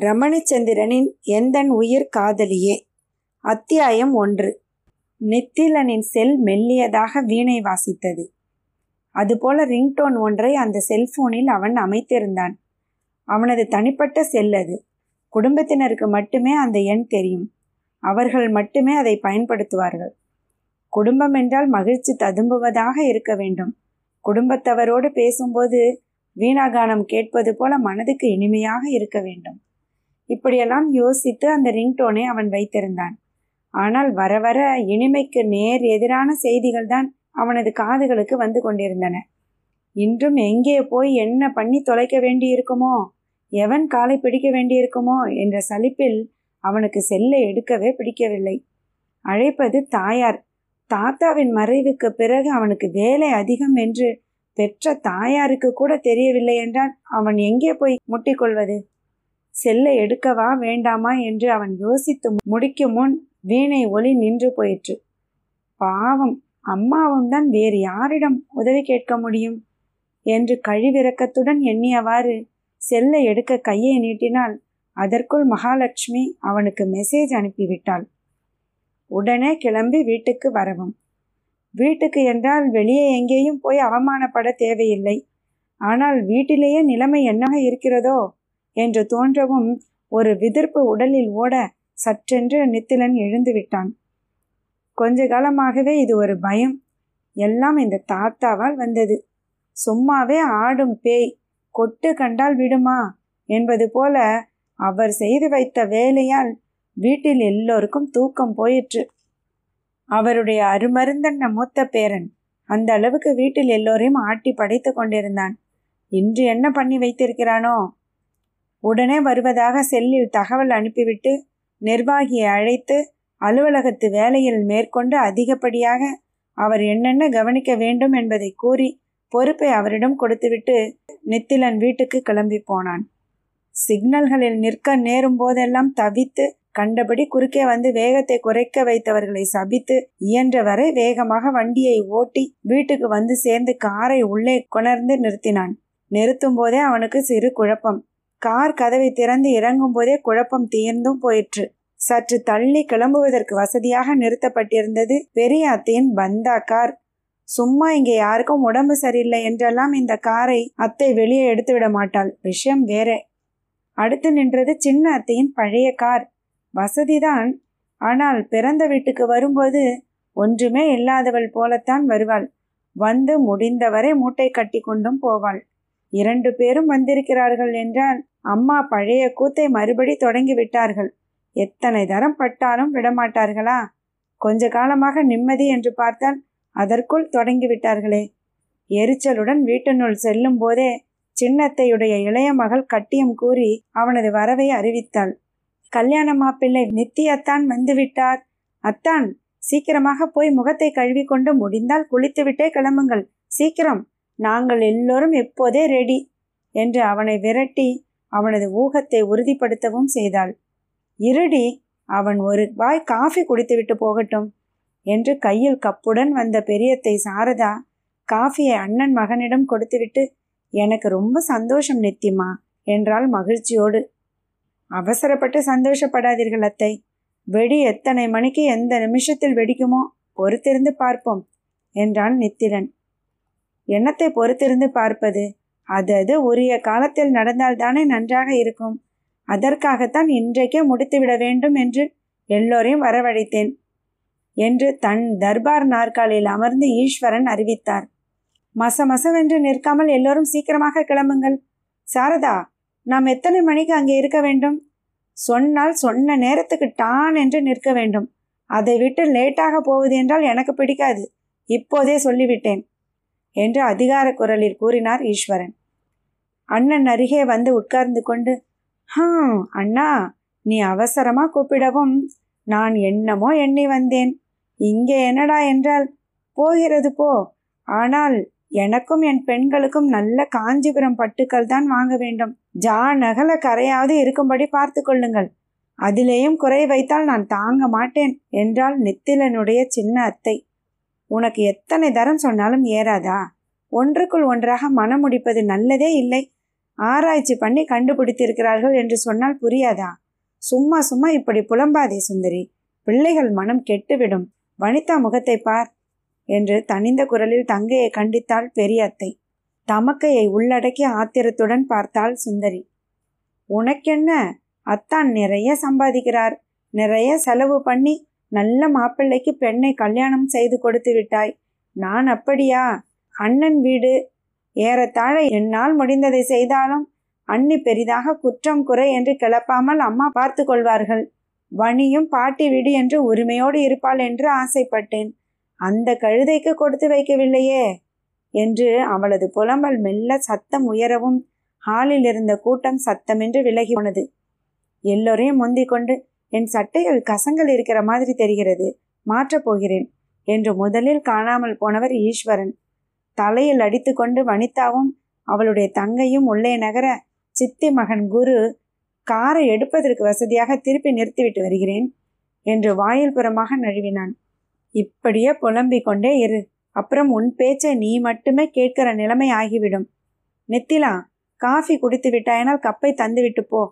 ரமணிச்சந்திரனின் எந்தன் உயிர் காதலியே? அத்தியாயம் ஒன்று. நித்திலனின் செல் மெல்லியதாக வீணை வாசித்தது. அதுபோல ரிங்டோன் ஒன்றை அந்த செல்போனில் அவன் அமைத்திருந்தான். அவனது தனிப்பட்ட செல் அது. குடும்பத்தினருக்கு மட்டுமே அந்த எண் தெரியும். அவர்கள் மட்டுமே அதை பயன்படுத்துவார்கள். குடும்பம் என்றால் மகிழ்ச்சி ததும்புவதாக இருக்க வேண்டும். குடும்பத்தவரோடு பேசும்போது வீணாகானம் கேட்பது போல மனதுக்கு இனிமையாக இருக்க வேண்டும். இப்படியெல்லாம் யோசித்து அந்த ரிங்டோனை அவன் வைத்திருந்தான். ஆனால் வர வர இனிமைக்கு நேர் எதிரான செய்திகள் தான் அவனது காதுகளுக்கு வந்து கொண்டிருந்தன. இன்றும் எங்கே போய் என்ன பண்ணி தொலைக்க வேண்டியிருக்குமோ எவன் காலை பிடிக்க வேண்டியிருக்குமோ என்ற சலிப்பில் அவனுக்கு செல்லை எடுக்கவே பிடிக்கவில்லை. அழைப்பது தாயார். தாத்தாவின் மறைவுக்கு பிறகு அவனுக்கு வேலை அதிகம் என்று பெற்ற தாயாருக்கு கூட தெரியவில்லை என்றால் அவன் எங்கே போய் முட்டிக்கொள்வது? செல்லை எடுக்கவா வேண்டாமா என்று அவன் யோசித்து முடிக்கும் முன் வீணை ஒளி நின்று போயிற்று. பாவம் அம்மாவும் தான் வேறு யாரிடம் உதவி கேட்க முடியும்? என்று கழிவிறக்கத்துடன் எண்ணியவாறு செல்லை எடுக்க கையை நீட்டினால் அதற்குள் மகாலட்சுமி அவனுக்கு மெசேஜ் அனுப்பிவிட்டாள். உடனே கிளம்பி வீட்டுக்கு வரவும். வீட்டுக்கு என்றால் வெளியே எங்கேயும் போய் அவமானப்பட தேவையில்லை. ஆனால் வீட்டிலேயே நிலைமை என்னவாக இருக்கிறதோ என்று தோன்றவும் ஒரு விதிர்ப்பு உடலில் ஓட சற்றென்று நித்திலன் எழுந்து விட்டான் கொஞ்ச காலமாகவே இது ஒரு பயம். எல்லாம் இந்த தாத்தாவால் வந்தது. சும்மாவே ஆடும் பேய் கொட்டு கண்டால் விடுமா என்பது போல அவர் செய்து வைத்த வேலையால் வீட்டில் எல்லோருக்கும் தூக்கம் போயிற்று. அவருடைய அருமருந்தன்ன மூத்த பேரன் அந்த அளவுக்கு வீட்டில் எல்லோரையும் ஆட்டி படைத்து கொண்டிருந்தான். இன்று என்ன பண்ணி வைத்திருக்கிறானோ உடனே வருவதாக செல்லில் தகவல் அனுப்பிவிட்டு நிர்வாகியை அழைத்து அலுவலகத்து வேலையில் மேற்கொண்டு அதிகப்படியாக அவர் என்னென்ன கவனிக்க வேண்டும் என்பதை கூறி பொறுப்பை அவரிடம் கொடுத்துவிட்டு நித்திலன் வீட்டுக்கு கிளம்பி போனான். சிக்னல்களில் நிற்க நேரும் போதெல்லாம் தவித்து கண்டபடி குறுக்கே வந்து வேகத்தை குறைக்க வைத்தவர்களை சபித்து இயன்றவரை வேகமாக வண்டியை ஓட்டி வீட்டுக்கு வந்து சேர்ந்து காரை உள்ளே கொணர்ந்து நிறுத்தினான். நிறுத்தும் போதே அவனுக்கு சிறு குழப்பம். கார் கதவை திறந்து இறங்கும் போதே குழப்பம் தீர்ந்தும் போயிற்று. சற்று தள்ளி கிளம்புவதற்கு வசதியாக நிறுத்தப்பட்டிருந்தது பெரிய அத்தையின் பந்தா கார். சும்மா இங்கே யாருக்கும் உடம்பு சரியில்லை என்றெல்லாம் இந்த காரை அத்தை வெளியே எடுத்து விட மாட்டாள். விஷயம் வேற. அடுத்து நின்றது சின்ன அத்தையின் பழைய கார். வசதிதான். ஆனால் பிறந்த வீட்டுக்கு வரும்போது ஒன்றுமே இல்லாதவள் போலத்தான் வருவாள். வந்து முடிந்தவரை மூட்டை கட்டி கொண்டும் போவாள். இரண்டு பேரும் வந்திருக்கிறார்கள் என்றால் அம்மா பழைய கூத்தை மறுபடி தொடங்கி விட்டார்கள். எத்தனை தரம் பட்டாலும் விடமாட்டார்களா? கொஞ்ச காலமாக நிம்மதி என்று பார்த்தால் அதற்குள் தொடங்கி விட்டார்களே. எரிச்சலுடன் வீட்டினுள் செல்லும் போதே சின்னத்தையுடைய இளைய மகள் கட்டியம் கூறி அவனது வரவை அறிவித்தாள். கல்யாண மாப்பிள்ளை நித்தியத்தான் வந்துவிட்டார் அத்தான் சீக்கிரமாக போய் முகத்தை கழுவி கொண்டு முடிந்தால் குளித்துவிட்டே கிளம்புங்கள். சீக்கிரம். நாங்கள் எல்லோரும் எப்போதே ரெடி என்று அவனை விரட்டி அவனது ஊகத்தை உறுதிப்படுத்தவும் செய்தாள். இருடி அவன் ஒரு வாய் காஃபி குடித்துவிட்டு போகட்டும் என்று கையில் கப்புடன் வந்த பெரியத்தை சாரதா காஃபியை அண்ணன் மகனிடம் கொடுத்துவிட்டு எனக்கு ரொம்ப சந்தோஷம் நித்திமா என்றாள் மகிழ்ச்சியோடு. அவசரப்பட்டு சந்தோஷப்படாதீர்கள் அத்தை. வெடி எத்தனை மணிக்கு எந்த நிமிஷத்தில் வெடிக்குமோ பொறுத்திருந்து பார்ப்போம் என்றான் நித்திரன். எண்ணத்தை பொறுத்திருந்து பார்ப்பது? அது அது உரிய காலத்தில் நடந்தால்தானே நன்றாக இருக்கும். அதற்காகத்தான் இன்றைக்கே முடித்துவிட வேண்டும் என்று எல்லோரையும் வரவழைத்தேன் என்று தன் தர்பார் நாற்காலியில் அமர்ந்து ஈஸ்வரன் அறிவித்தார். மச மசவென்று நிற்காமல் எல்லோரும் சீக்கிரமாக கிளம்புங்கள். சாரதா நாம் எத்தனை மணிக்கு அங்கே இருக்க வேண்டும்? சொன்னால் சொன்ன நேரத்துக்கு டான் என்று நிற்க வேண்டும். அதை விட்டு லேட்டாக போவது என்றால் எனக்கு பிடிக்காது. இப்போதே சொல்லிவிட்டேன். என்று அதிகார குரலில் கூறினார் ஈஸ்வரன். அண்ணன் அருகே வந்து உட்கார்ந்து கொண்டு ஹம் அண்ணா நீ அவசரமாக கூப்பிடவும் நான் என்னமோ எண்ணி வந்தேன். இங்கே என்னடா என்றால் போகிறது போ. ஆனால் எனக்கும் என் பெண்களுக்கும் நல்ல காஞ்சிபுரம் பட்டுக்கள் தான் வாங்க வேண்டும். ஜா நகல கரையாவது இருக்கும்படி பார்த்து கொள்ளுங்கள். அதிலேயும் குறை வைத்தால் நான் தாங்க மாட்டேன் என்றால் நெத்திலனுடைய சின்ன அத்தை. உனக்கு எத்தனை தரம் சொன்னாலும் ஏறாதா? ஒன்றுக்குள் ஒன்றாக மனம் முடிப்பது நல்லதே இல்லை. ஆராய்ச்சி பண்ணி கண்டுபிடித்திருக்கிறார்கள் என்று சொன்னால் புரியாதா? சும்மா சும்மா இப்படி புலம்பாதே சுந்தரி. பிள்ளைகள் மனம் கெட்டுவிடும். வனிதா முகத்தை பார் என்று தனிந்த குரலில் தங்கையை கண்டித்தாள் பெரிய அத்தை. தமக்கையை உள்ளடக்கி ஆத்திரத்துடன் பார்த்தாள் சுந்தரி. உனக்கென்ன? அத்தான் நிறைய சம்பாதிக்கிறார். நிறைய செலவு பண்ணி நல்ல மாப்பிள்ளைக்கு பெண்ணை கல்யாணம் செய்து கொடுத்து விட்டாய். நான் அப்படியா? அண்ணன் வீடு ஏறத்தாழ என்னால் முடிந்ததை செய்தாலும் அண்ணி பெரிதாக குற்றம் குறை என்று கிளப்பாமல் அம்மா பார்த்து கொள்வார்கள். வணியும் பாட்டி வீடு என்று உரிமையோடு இருப்பாள் என்று ஆசைப்பட்டேன். அந்த கழுதைக்கு கொடுத்து வைக்கவில்லையே? என்று அவளது புலம்பல் மெல்ல சத்தம் உயரவும் ஹாலில் இருந்த கூட்டம் சத்தமென்று விலகி போனது. எல்லோரையும் முந்திக் கொண்டு என் சட்டைகள் கசங்கள் இருக்கிற மாதிரி தெரிகிறது மாற்றப் போகிறேன் என்று முதலில் காணாமல் போனவர் ஈஸ்வரன். தலையில் அடித்துக்கொண்டு வனிதாவும் அவளுடைய தங்கையும் உள்ளே நகர சித்தி மகன் குரு காரை எடுப்பதற்கு வசதியாக திருப்பி நிறுத்திவிட்டு வருகிறேன் என்று வாயில் புறமாக நழுவினான். இப்படியே புலம்பிக் கொண்டே இரு அப்புறம் உன் பேச்சை நீ மட்டுமே கேட்கிற நிலைமை ஆகிவிடும். நெத்திலா காஃபி குடித்து விட்டாயனால் கப்பை தந்துவிட்டு போ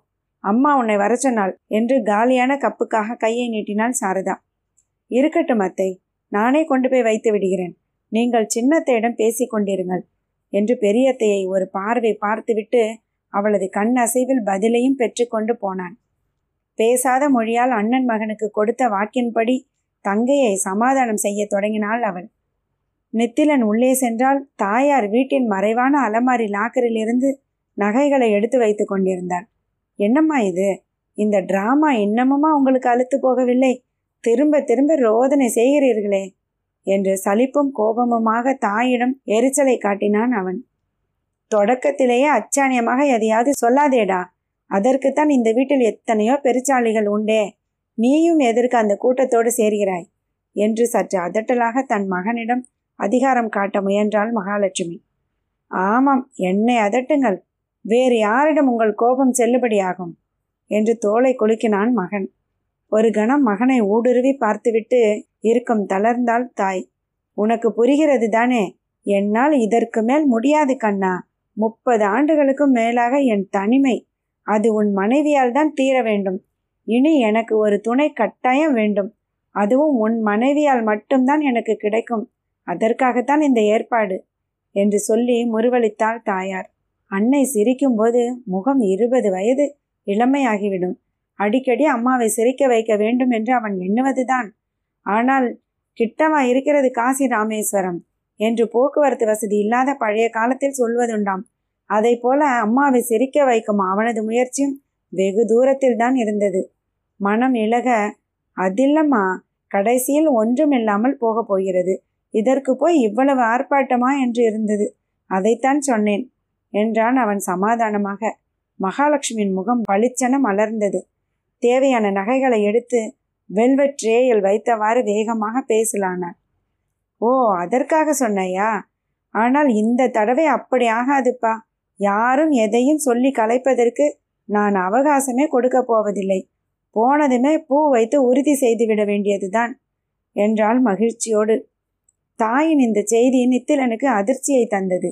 அம்மா உன்னை வர சொன்னாள் என்று காலியான கப்புக்காக கையை நீட்டினாள் சாரதா. இருக்கட்டும் அத்தை நானே கொண்டு போய் வைத்து விடுகிறேன். நீங்கள் சின்னத்தையிடம் பேசிக் கொண்டிருங்கள் என்று பெரியத்தையை ஒரு பார்வை பார்த்துவிட்டு அவளது கண் அசைவில் பதிலையும் பெற்றுக்கொண்டு போனான். பேசாத மொழியால் அண்ணன் மகனுக்கு கொடுத்த வாக்கின்படி தங்கையை சமாதானம் செய்ய தொடங்கினாள் அவள். நித்திலன் உள்ளே சென்றால் தாயார் வீட்டின் மறைவான அலமாரி லாக்கரிலிருந்து நகைகளை எடுத்து வைத்து கொண்டிருந்தாள். என்னம்மா இது? இந்த டிராமா இன்னமுமா உங்களுக்கு அழுத்து போகவில்லை? திரும்ப திரும்ப ரோதனை செய்கிறீர்களே. என்று சலிப்பும் கோபமுமாக தாயிடம் எரிச்சலை காட்டினான் அவன். தொடக்கத்திலேயே அச்சாணியமாக எதையாவது சொல்லாதேடா. அதற்குத்தான் இந்த வீட்டில் எத்தனையோ பெருச்சாளிகள் உண்டே. நீயும் எதற்கு அந்த கூட்டத்தோடு சேர்கிறாய்? என்று சற்று அதட்டலாக தன் மகனிடம் அதிகாரம் காட்ட முயன்றாள் மகாலட்சுமி. ஆமாம் என்னை அதட்டுங்கள். வேறு யாரிடம் உங்கள் கோபம் செல்லுபடியாகும்? என்று தோலை குலுக்கினான் மகன். ஒரு கணம் மகனை ஊடுருவி பார்த்துவிட்டு இருக்கும் தளர்ந்தாள் தாய் உனக்கு புரிகிறது தானே? என்னால் இதற்கு மேல் முடியாது கண்ணா. முப்பது ஆண்டுகளுக்கும் மேலாக என் தனிமை அது உன் மனைவியால் தான் தீர வேண்டும். இனி எனக்கு ஒரு துணை கட்டாயம் வேண்டும். அதுவும் உன் மனைவியால் மட்டும்தான் எனக்கு கிடைக்கும். அதற்காகத்தான் இந்த ஏற்பாடு என்று சொல்லி முருவளித்தாள் தாயார். அன்னை சிரிக்கும்போது முகம் இருபது வயது இளமையாகிவிடும். அடிக்கடி அம்மாவை சிரிக்க வைக்க வேண்டும் என்று அவன் எண்ணுவதுதான். ஆனால் கிட்டவா இருக்கிறது காசி ராமேஸ்வரம் என்று போக்குவரத்து வசதி இல்லாத பழைய காலத்தில் சொல்வதுண்டாம். அதை போல அம்மாவை சிரிக்க வைக்கும் அவனது முயற்சியும் வெகு தூரத்தில் தான் இருந்தது. மனம் இழக அதில்லம்மா கடைசியில் ஒன்றுமில்லாமல் போகப் போகிறது. இதற்கு போய் இவ்வளவு ஆர்ப்பாட்டமா? என்று இருந்தது. அதைத்தான் சொன்னேன். என்றான் அவன் சமாதானமாக. மகாலட்சுமியின் முகம் பளிச்சென மலர்ந்தது. தேவையான நகைகளை எடுத்து வெல்வெட் ட்ரேயில் வைத்தவாறு வேகமாக பேசலானான் ஓ அதற்காக சொன்னையா? ஆனால் இந்த தடவை அப்படி ஆகாதுப்பா. யாரும் எதையும் சொல்லி கலைப்பதற்கு நான் அவகாசமே கொடுக்க போவதில்லை. போனதுமே பூ வைத்து உறுதி செய்துவிட வேண்டியதுதான் என்றாள் மகிழ்ச்சியோடு. தாயின் இந்த செய்தி நித்திலனுக்கு அதிர்ச்சியை தந்தது.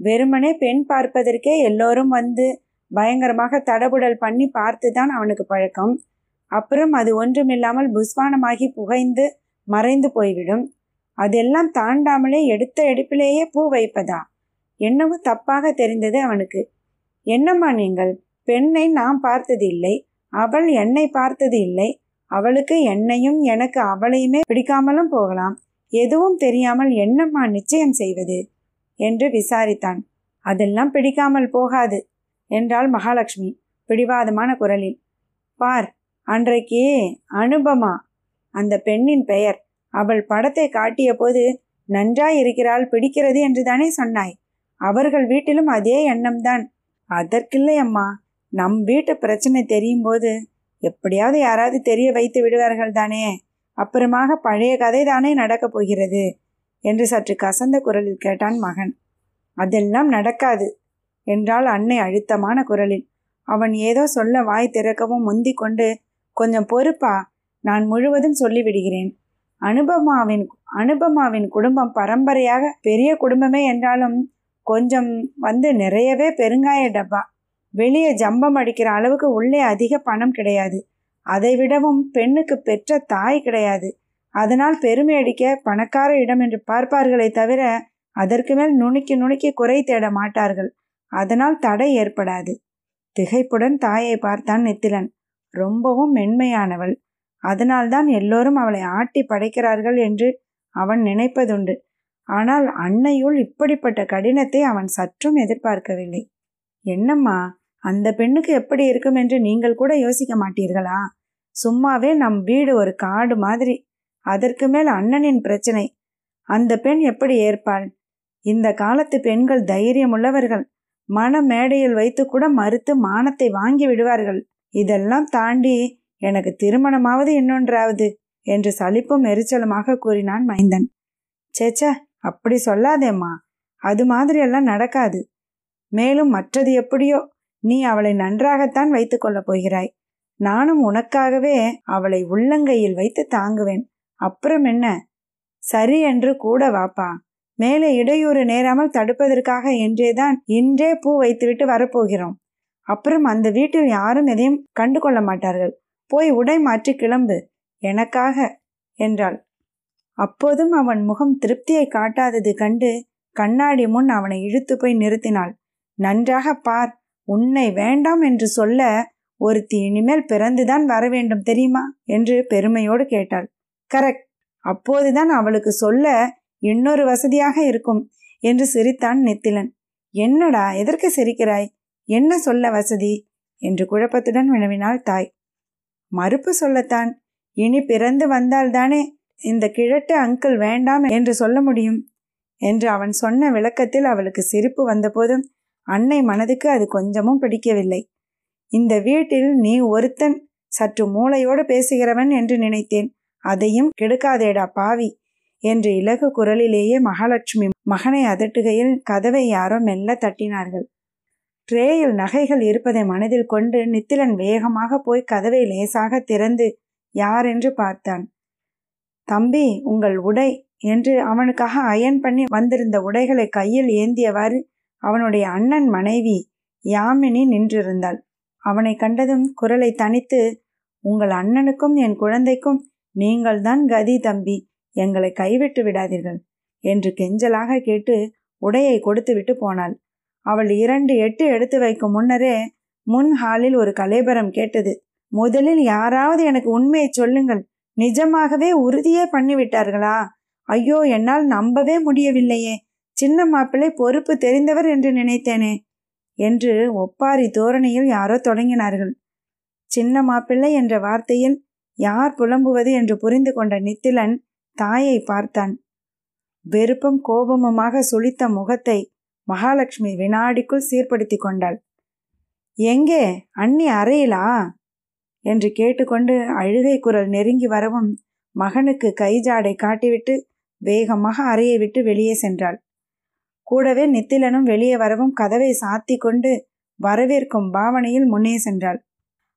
வெறுமனே பெண் பார்ப்பதற்கே எல்லோரும் வந்து பயங்கரமாக தடபுடல் பண்ணி பார்த்துதான் அவனுக்கு பழக்கம். அப்புறம் அது ஒன்றுமில்லாமல் புஸ்வானமாகி புகைந்து மறைந்து போய்விடும். அதெல்லாம் தாண்டாமலே எடுத்த எடுப்பிலேயே பூ வைப்பதா? என்னவோ தப்பாக தெரிந்தது அவனுக்கு. என்னம்மா நீங்கள்? பெண்ணை நாம் பார்த்தது இல்லை. அவள் என்னை பார்த்தது இல்லை. அவளுக்கு என்னையும் எனக்கு அவளையுமே பிடிக்காமலும் போகலாம். எதுவும் தெரியாமல் என்னம்மா நிச்சயம் செய்வது? என்று விசாரித்தான். அதெல்லாம் பிடிக்காமல் போகாது என்றாள் மகாலட்சுமி பிடிவாதமான குரலில். பார் அன்றைக்கு அனுபமா அந்த பெண்ணின் பெயர். அவள் படத்தை காட்டிய போது இருக்கிறாள் பிடிக்கிறது என்று தானே சொன்னாய். அவர்கள் வீட்டிலும் அதே எண்ணம்தான். அதற்கில்லை அம்மா. நம் வீட்டு பிரச்சனை தெரியும் போது எப்படியாவது யாராவது தெரிய வைத்து விடுவார்கள் தானே அப்புறமாக பழைய கதை தானே நடக்கப் போகிறது. என்று சற்று கசந்த குரலில் கேட்டான் மகன். அதெல்லாம் நடக்காது என்றால் அன்னை அழுத்தமான குரலில். அவன் ஏதோ சொல்ல வாய் திறக்கவும் முந்தி கொண்டு கொஞ்சம் பொறுப்பா நான் முழுவதும் சொல்லிவிடுகிறேன். அனுபமாவின் அனுபமாவின் குடும்பம் பரம்பரையாக பெரிய குடும்பமே என்றாலும் கொஞ்சம் வந்து நிறையவே பெருங்காய டப்பா. வெளியே ஜம்பம் அடிக்கிற அளவுக்கு உள்ளே அதிக பணம் கிடையாது. அதை விடவும் பெண்ணுக்கு பெற்ற தாய் கிடையாது. அதனால் பெருமை அடிக்க பணக்கார இடம் என்று பார்ப்பார்களே தவிர அதற்கு மேல் நுணுக்கி நுணுக்கி குறை தேட மாட்டார்கள். அதனால் தடை ஏற்படாது. திகைப்புடன் தாயை பார்த்தான் நெத்திலன். ரொம்பவும் மென்மையானவள். அதனால்தான் எல்லோரும் அவளை ஆட்டி படைக்கிறார்கள் என்று அவன் நினைப்பதுண்டு. ஆனால் அன்னையுள் இப்படிப்பட்ட கடினத்தை அவன் சற்றும் எதிர்பார்க்கவில்லை. என்னம்மா அந்த பெண்ணுக்கு எப்படி இருக்கும் என்று நீங்கள் கூட யோசிக்க மாட்டீர்களா? சும்மாவே நம் வீடு ஒரு காடு மாதிரி அதற்கு மேல் அண்ணனின் பிரச்சனை. அந்த பெண் எப்படி ஏற்பாள்? இந்த காலத்து பெண்கள் தைரியம் உள்ளவர்கள் மன மேடையில் வைத்து கூட மறுத்து மானத்தை வாங்கி விடுவார்கள். இதெல்லாம் தாண்டி எனக்கு திருமணமாவது இன்னொன்றாவது என்று சலிப்பும் எரிச்சலுமாக கூறினான் மைந்தன். சேச்சா அப்படி சொல்லாதேம்மா. அது மாதிரியெல்லாம் நடக்காது. மேலும் மற்றது எப்படியோ? நீ அவளை நன்றாகத்தான் வைத்து கொள்ளப் போகிறாய். நானும் உனக்காகவே அவளை உள்ளங்கையில் வைத்து தாங்குவேன். அப்புறம் என்ன? சரி என்று கூட வாப்பா. மேலே இடையூறு நேராமல் தடுப்பதற்காக என்றேதான் இன்றே பூ வைத்துவிட்டு வரப்போகிறோம். அப்புறம் அந்த வீட்டில் யாரும் எதையும் கண்டு கொள்ள மாட்டார்கள். போய் உடை மாற்றி கிளம்பு. எனக்காக என்றாள். அப்போதும் அவன் முகம் திருப்தியை காட்டாதது கண்டு கண்ணாடி முன் அவனை இழுத்து போய் நிறுத்தினாள். நன்றாக பார் உன்னை வேண்டாம் என்று சொல்ல ஒருத்தி இனிமேல் பிறந்துதான் வர வேண்டும் தெரியுமா? என்று பெருமையோடு கேட்டாள். கரெக்ட் அப்போதுதான் அவளுக்கு சொல்ல இன்னொரு வசதியாக இருக்கும் என்று சிரித்தான் நெத்திலன். என்னடா எதற்கு சிரிக்கிறாய்? என்ன சொல்ல வசதி? என்று குழப்பத்துடன் வினவினாள் தாய். மறுப்பு சொல்லத்தான். இனி பிறந்து வந்தால்தானே இந்த கிழட்டு அங்கிள் வேண்டாம் என்று சொல்ல முடியும்? என்று அவன் சொன்ன விளக்கத்தில் அவளுக்கு சிரிப்பு வந்தபோதும் அன்னை மனதுக்கு அது கொஞ்சமும் பிடிக்கவில்லை. இந்த வீட்டில் நீ ஒருத்தன் சற்று மூளையோடு பேசுகிறவன் என்று நினைத்தேன். அதையும் கெடுக்காதேடா பாவி என்று இலகு குரலிலேயே மகாலட்சுமி மகனை அதட்டுகையில் கதவை யாரோ மெல்ல தட்டினார்கள். ட்ரேயில் நகைகள் இருப்பதை மனதில் கொண்டு நித்திலன் வேகமாக போய் கதவை லேசாக திறந்து யார் என்று பார்த்தான். தம்பி உங்கள் உடை என்று அவனுக்காக அயன் பண்ணி வந்திருந்த உடைகளை கையில் ஏந்தியவாறு அவனுடைய அண்ணன் மனைவி யாமினி நின்றிருந்தாள். அவனை கண்டதும் குரலை தனித்து உங்கள் அண்ணனுக்கும் என் குழந்தைக்கும் நீங்கள்தான் கதி தம்பி எங்களை கைவிட்டு விடாதீர்கள் என்று கெஞ்சலாக கேட்டு உடையை கொடுத்துவிட்டு போனாள். அவள் இரண்டு எட்டு எடுத்து வைக்கும் முன்னரே முன் ஹாலில் ஒரு கலேபரம் கேட்டது. முதலில் யாராவது எனக்கு உண்மையை சொல்லுங்கள். நிஜமாகவே உறுதியே பண்ணிவிட்டார்களா? ஐயோ என்னால் நம்பவே முடியவில்லையே. சின்ன மாப்பிள்ளை பொறுப்பு தெரிந்தவர் என்று நினைத்தேனே என்று ஒப்பாரி தோரணையில் யாரோ தொடங்கினார்கள். சின்ன மாப்பிள்ளை என்ற வார்த்தையில் யார் புலம்புவது என்று புரிந்து கொண்ட நித்திலன் தாயை பார்த்தான். வெறுப்பும் கோபமுமாக சுளித்த முகத்தை மகாலட்சுமி வினாடிக்குள் சீர்படுத்தி கொண்டாள். எங்கே? அண்ணி அறையிலா? என்று கேட்டுக்கொண்டு அழுகை குரல் நெருங்கி வரவும் மகனுக்கு கைஜாடை காட்டிவிட்டு வேகமாக அறையை விட்டு வெளியே சென்றாள். கூடவே நித்திலனும் வெளியே வரவும் கதவை சாத்தி கொண்டு வரவேற்கும் பாவனையில் முன்னே சென்றாள்.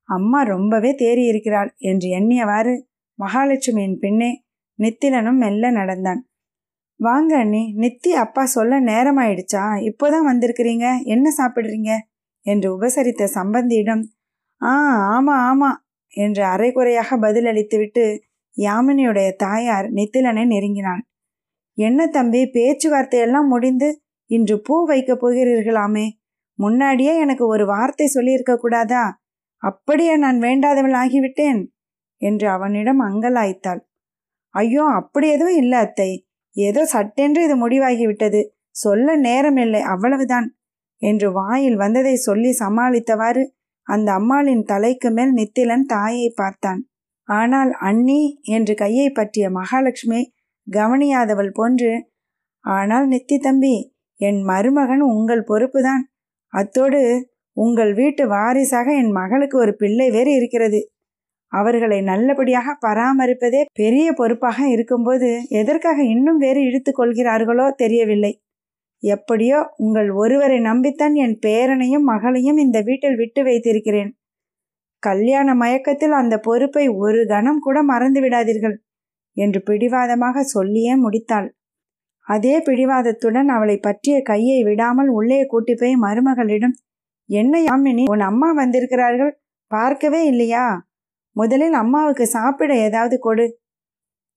அம்மா ரொம்பவே தேறி இருக்கிறாள் என்று எண்ணியவாறு மகாலட்சுமியின் பின்னே நித்திலனும் மெல்ல நடந்தான். வாங்க அண்ணி நித்தி அப்பா சொல்ல நேரமாயிடுச்சா? இப்போதான் வந்திருக்கிறீங்க? என்ன சாப்பிடுறீங்க? என்று உபசரித்த சம்பந்தியிடம் ஆ ஆமா ஆமா என்று அரைகுறையாக பதிலளித்துவிட்டு யாமினியுடைய தாயார் நித்திலனை நெருங்கினாள். என்ன தம்பி பேச்சுவார்த்தையெல்லாம் முடிந்து இன்று பூ வைக்கப் போகிறீர்களாமே? முன்னாடியே எனக்கு ஒரு வார்த்தை சொல்லியிருக்க கூடாதா? அப்படியே நான் வேண்டாதவள் ஆகிவிட்டேன் என்று அவனிடம் அங்கலாய்த்தாள். ஐயோ அப்படி எதுவும் இல்லை அத்தை. ஏதோ சட்டென்று இது முடிவாகிவிட்டது. சொல்ல நேரமில்லை அவ்வளவுதான் என்று வாயில் வந்ததை சொல்லி சமாளித்தவாறு அந்த அம்மாளின் தலைக்கு மேல் நித்திலன் தாயை பார்த்தான். ஆனால் அண்ணி என்று கையை பற்றிய மகாலட்சுமி கவனியாதவள் போன்று ஆனால் நித்தி தம்பி என் மருமகன் உங்கள் பொறுப்புதான். அத்தோடு உங்கள் வீட்டு வாரிசாக என் மகளுக்கு ஒரு பிள்ளை வேறு இருக்கிறது. அவர்களை நல்லபடியாக பராமரிப்பதே பெரிய பொறுப்பாக இருக்கும்போது எதற்காக இன்னும் வேறு இழுத்து கொள்கிறார்களோ தெரியவில்லை. எப்படியோ உங்கள் ஒருவரை நம்பித்தான் என் பேரனையும் மகளையும் இந்த வீட்டில் விட்டு வைத்திருக்கிறேன். கல்யாண மயக்கத்தில் அந்த பொறுப்பை ஒரு கணம் கூட மறந்து விடாதீர்கள் என்று பிடிவாதமாக சொல்லியே முடித்தாள். அதே பிடிவாதத்துடன் அவளை பற்றிய கையை விடாமல் உள்ளே கூட்டி போய் மருமகளிடம் என்ன யாமினி உன் அம்மா வந்திருக்கிறார்கள்? பார்க்கவே இல்லையா? முதலில் அம்மாவுக்கு சாப்பிட ஏதாவது கொடு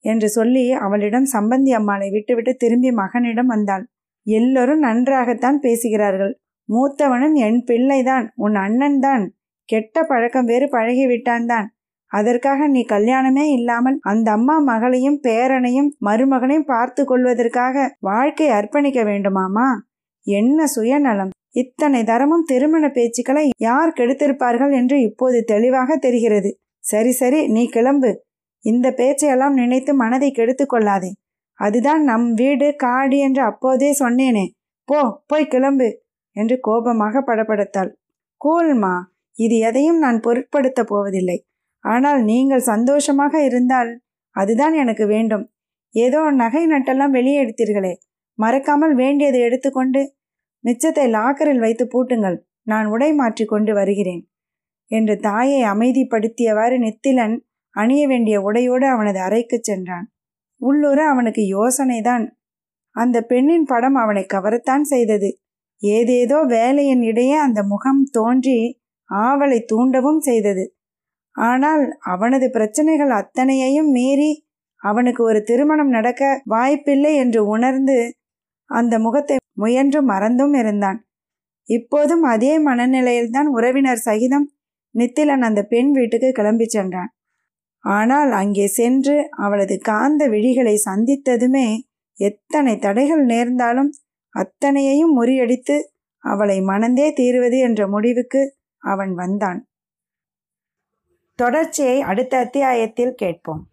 என்று சொல்லி அவளிடம் சம்பந்தி அம்மாளை விட்டுவிட்டு திரும்பி மகனிடம் வந்தாள். எல்லோரும் நன்றாகத்தான் பேசுகிறார்கள். மூத்தவனும் என் பிள்ளைதான் உன் அண்ணன் தான். கெட்ட பழக்கம் வேறு பழகிவிட்டான் தான். அதற்காக நீ கல்யாணமே இல்லாமல் அந்த அம்மா மகளையும் பேரனையும் மருமகனையும் பார்த்து கொள்வதற்காக வாழ்க்கை அர்ப்பணிக்க வேண்டுமாமா? என்ன சுயநலம்! இத்தனை தரமும் திருமண பேச்சுக்களை யார் கெடுத்திருப்பார்கள் என்று இப்போது தெளிவாக தெரிகிறது. சரி சரி நீ கிளம்பு. இந்த பேச்சையெல்லாம் நினைத்து மனதை கெடுத்து கொள்ளாதே. அதுதான் நம் வீடு காடு என்று அப்போதே சொன்னேனே. போ போய் கிளம்பு என்று கோபமாக படப்படுத்தாள் கூல்மா இது எதையும் நான் பொருட்படுத்த போவதில்லை. ஆனால் நீங்கள் சந்தோஷமாக இருந்தால் அதுதான் எனக்கு வேண்டும். ஏதோ நகை நட்டெல்லாம் வெளியே எடுத்தீர்களே. மறக்காமல் வேண்டியதை எடுத்துக்கொண்டு மிச்சத்தை லாக்கரில் வைத்து பூட்டுங்கள். நான் உடை மாற்றி கொண்டு வருகிறேன். என்று தாயை அமைதிப்படுத்தியவாறு நெத்திலன் அணிய வேண்டிய உடையோடு அவனது அறைக்கு சென்றான். உள்ளூர அவனுக்கு யோசனைதான். அந்த பெண்ணின் படம் அவனை கவரத்தான் செய்தது. ஏதேதோ வேலையின் இடையே அந்த முகம் தோன்றி ஆவலை தூண்டவும் செய்தது. ஆனால் அவனது பிரச்சனைகள் அத்தனையையும் மீறி அவனுக்கு ஒரு திருமணம் நடக்க வாய்ப்பில்லை என்று உணர்ந்து அந்த முகத்தை முயன்று மறந்தும் இருந்தான். இப்போதும் அதே மனநிலையில்தான் உறவினர் சகிதம் நித்திலன் அந்த பெண் வீட்டுக்கு கிளம்பி சென்றான். ஆனால் அங்கே சென்று அவளது காந்த விழிகளை சந்தித்ததுமே எத்தனை தடைகள் நேர்ந்தாலும் அத்தனையையும் முறியடித்து அவளை மணந்தே தீருவது என்ற முடிவுக்கு அவன் வந்தான். தொடர்ச்சியை அடுத்த அத்தியாயத்தில் கேட்போம்.